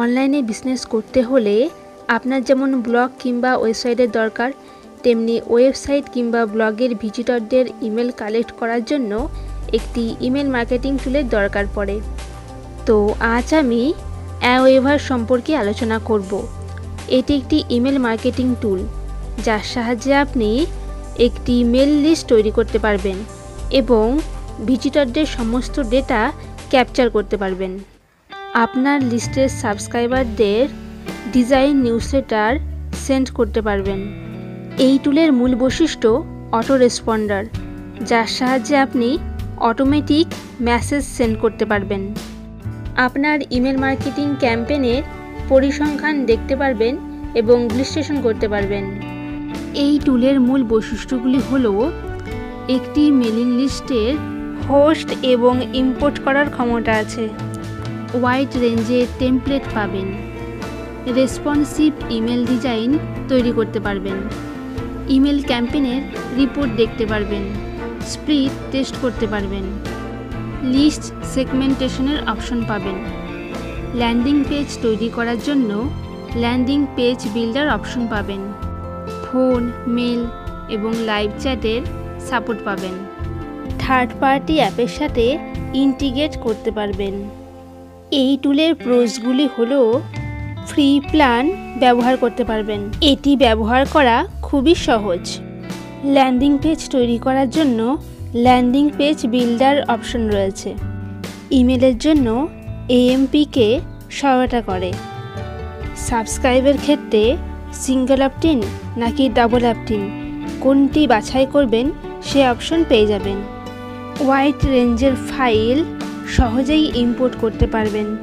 অনলাইনে বিজনেস করতে হলে আপনার যেমন ব্লগ কিংবা ওয়েবসাইটের দরকার, তেমনি ওয়েবসাইট কিংবা ব্লগের ভিজিটরদের ইমেল কালেক্ট করার জন্য একটি ইমেল মার্কেটিং টুলের দরকার পড়ে। তো আজ আমি অ্যাওয়েভার সম্পর্কে আলোচনা করব। এটি একটি ইমেল মার্কেটিং টুল, যার সাহায্যে আপনি একটি মেল লিস্ট তৈরি করতে পারবেন এবং ভিজিটরদের সমস্ত ডেটা ক্যাপচার করতে পারবেন। আপনার লিস্টের সাবস্ক্রাইবারদের ডিজাইন নিউজলেটার সেন্ড করতে পারবেন। এই টুলের মূল বৈশিষ্ট্য অটো রেসপন্ডার যার সাহায্যে আপনি অটোমেটিক মেসেজ সেন্ড করতে পারবেন। আপনার ইমেল মার্কেটিং ক্যাম্পেনের পরিসংখ্যান দেখতে পারবেন এবং বিশ্লেষণ করতে পারবেন। এই টুলের মূল বৈশিষ্ট্যগুলি হল একটি মেলিং লিস্টের হোস্ট এবং ইম্পোর্ট করার ক্ষমতা আছে। ওয়াইড রেঞ্জে টেমপ্লেট পাবেন। রেসপন্সিভ ইমেল ডিজাইন তৈরি করতে পারবেন। ইমেল ক্যাম্পেনের রিপোর্ট দেখতে পারবেন। স্প্রিট টেস্ট করতে পারবেন। লিস্ট সেগমেন্টেশনের অপশন পাবেন। ল্যান্ডিং পেজ তৈরি করার জন্য ল্যান্ডিং পেজ বিল্ডার অপশন পাবেন। ফোন মেল এবং লাইভ চ্যাটের সাপোর্ট পাবেন। থার্ড পার্টি অ্যাপের সাথে ইন্টিগ্রেট করতে পারবেন। এই টুলের প্রোজগুলি হলো ফ্রি প্ল্যান ব্যবহার করতে পারবেন। এটি ব্যবহার করা খুবই সহজ। ল্যান্ডিং পেজ তৈরি করার জন্য ল্যান্ডিং পেজ বিল্ডার অপশন রয়েছে। ইমেলের জন্য এএমপিকে সহায়তা করে। সাবস্ক্রাইবের ক্ষেত্রে সিঙ্গেল অপটিন নাকি ডাবল অপটিন কোনটি বাছাই করবেন সে অপশন পেয়ে যাবেন। হোয়াইট রেঞ্জের ফাইল সহজেই ইম্পোর্ট করতে পারবেন।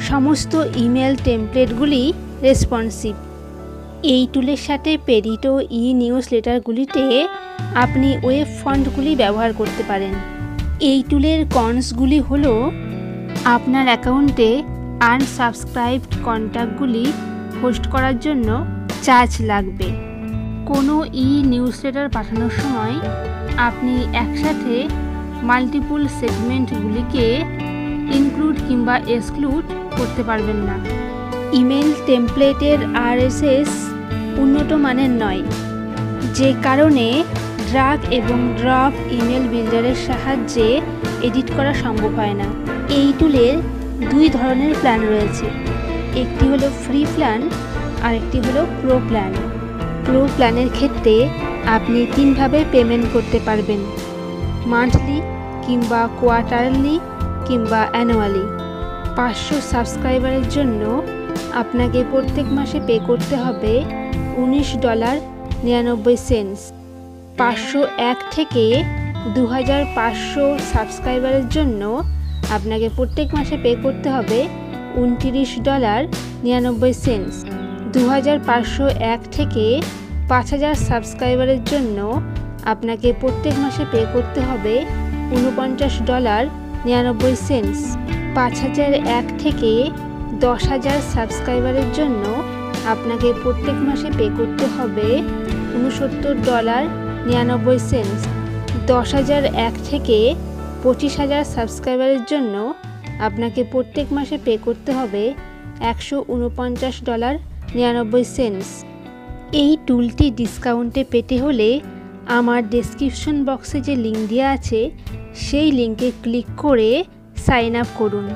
সমস্ত ইমেল টেমপ্লেটগুলি রেসপন্সিভ এই টুলের সাথে পেরিটো ই নিউজ লেটারগুলিতে আপনি ওয়েব ফন্টগুলি ব্যবহার করতে পারেন। এই টুলের কনসগুলি হল আপনার অ্যাকাউন্টে আনসাবস্ক্রাইবড কন্ট্যাক্টগুলি হোস্ট করার জন্য চার্জ লাগবে। কোনো ই নিউজ লেটার পাঠানোর সময় আপনি একসাথে মাল্টিপুল সেগমেন্টগুলিকে ইনক্লুড কিংবা এক্সক্লুড করতে পারবেন না। ইমেল টেমপ্লেটের আরএসএস উন্নত মানের নয়, যে কারণে ড্রাগ এবং ড্রপ ইমেল বিল্ডারের সাহায্যে এডিট করা সম্ভব হয় না। এই টুলের দুই ধরনের প্ল্যান রয়েছে, একটি হলো ফ্রি প্ল্যান আর একটি হলো প্রো প্ল্যান। প্রো প্ল্যানের ক্ষেত্রে আপনি তিনভাবে পেমেন্ট করতে পারবেন। মান্থলি কিংবা কোয়ার্টারলি কিংবা অ্যানুয়ালি পাঁচশো সাবস্ক্রাইবারের জন্য আপনাকে প্রত্যেক মাসে পে করতে হবে উনিশ ডলার নিরানব্বই সেন্টস পাঁচশো এক থেকে দু হাজার পাঁচশো সাবস্ক্রাইবারের জন্য আপনাকে প্রত্যেক মাসে পে করতে হবে উনতিরিশ ডলার নিরানব্বই সেন্টস দু হাজার পাঁচশো এক থেকে পাঁচ হাজার সাবস্ক্রাইবারের জন্য আপনাকে প্রত্যেক মাসে পে করতে হবে উনপঞ্চাশ ডলার নিরানব্বই সেন্টস। পাঁচ হাজার এক থেকে দশ হাজার সাবস্ক্রাইবারের জন্য আপনাকে প্রত্যেক মাসে পে করতে হবে উনসত্তর ডলার নিরানব্বই সেন্টস। দশ হাজার এক থেকে পঁচিশ হাজার সাবস্ক্রাইবারের জন্য আপনাকে প্রত্যেক মাসে পে করতে হবে একশো উনপঞ্চাশ ডলার নিরানব্বই সেন্টস। এই টুলটি ডিসকাউন্টে পেতে হলে আমার ডেসক্রিপশন বক্সে যে লিঙ্ক দেওয়া আছে সেই লিঙ্কে ক্লিক করে সাইন আপ করুন।